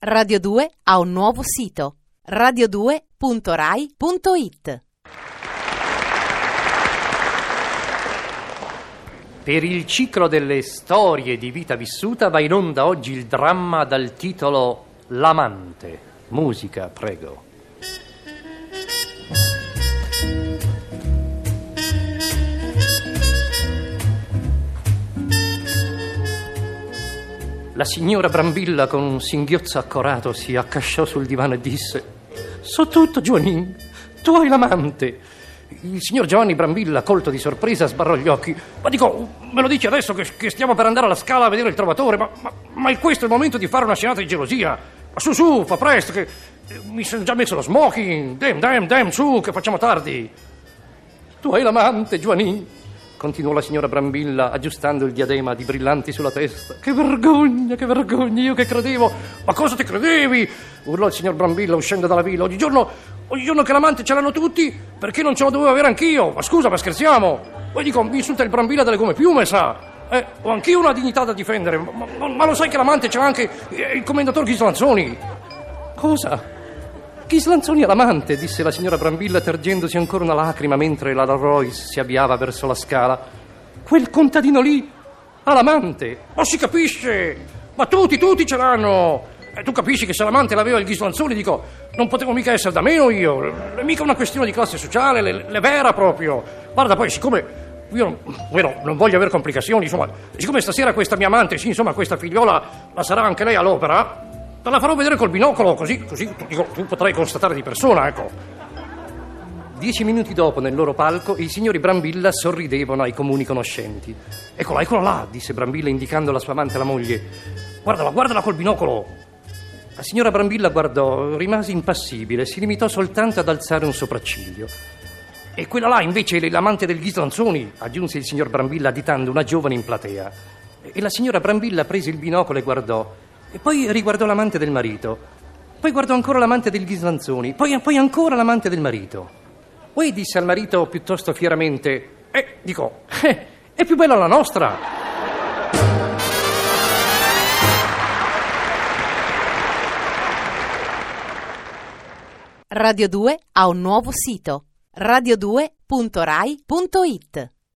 Radio 2 ha un nuovo sito radio2.rai.it. Per il ciclo delle storie di vita vissuta va in onda oggi il dramma dal titolo L'amante. Musica, prego. La signora Brambilla con un singhiozzo accorato si accasciò sul divano e disse So tutto, Giovanni, tu hai l'amante. Il signor Giovanni Brambilla, colto di sorpresa, sbarrò gli occhi. Ma dico, me lo dici adesso che, che stiamo per andare alla scala a vedere il trovatore? Ma, ma, ma è questo il momento di fare una scenata di gelosia? Ma su, su, fa presto, che eh, mi sono già messo lo smoking. Dem, dem, dem, su, che facciamo tardi. Tu hai l'amante, Giovanni, continuò la signora Brambilla aggiustando il diadema di brillanti sulla testa. Che vergogna, che vergogna, io che credevo. Ma cosa ti credevi? urlò il signor Brambilla uscendo dalla villa. Oggigiorno, oggigiorno che l'amante ce l'hanno tutti, perché non ce lo dovevo avere anch'io? Ma scusa, ma scherziamo? Poi dico, mi insulta il Brambilla delle gomme piume, sa? Eh, ho anch'io una dignità da difendere, ma, ma, ma lo sai che l'amante c'è anche il commendatore Ghislanzoni? Cosa? Ghislanzoni è l'amante, disse la signora Brambilla tergendosi ancora una lacrima mentre la Royce si avviava verso la scala. Quel contadino lì ha l'amante. Ma si capisce! Ma tutti, tutti ce l'hanno! E tu capisci che se l'amante l'aveva il Ghislanzoni, dico, non potevo mica essere da meno io. È mica una questione di classe sociale, le, le vera proprio. Guarda, poi, siccome io bueno, non voglio avere complicazioni, insomma, siccome stasera questa mia amante, sì, insomma, questa figliola la sarà anche lei all'opera, te la farò vedere col binocolo, così, così tu, tu potrai constatare di persona, ecco. Dieci minuti dopo, nel loro palco, i signori Brambilla sorridevano ai comuni conoscenti. Eccola, eccola là, disse Brambilla indicando la sua amante alla moglie. Guardala, guardala col binocolo. La signora Brambilla guardò, rimase impassibile, si limitò soltanto ad alzare un sopracciglio. E quella là invece è l'amante del Ghislanzoni, aggiunse il signor Brambilla additando una giovane in platea. E la signora Brambilla prese il binocolo e guardò. E poi riguardò l'amante del marito. Poi guardò ancora l'amante del Ghislanzoni. Poi, poi ancora l'amante del marito. Poi disse al marito piuttosto fieramente: Eh, dico, eh, è più bella la nostra. Radio 2 ha un nuovo sito radio2.rai.it.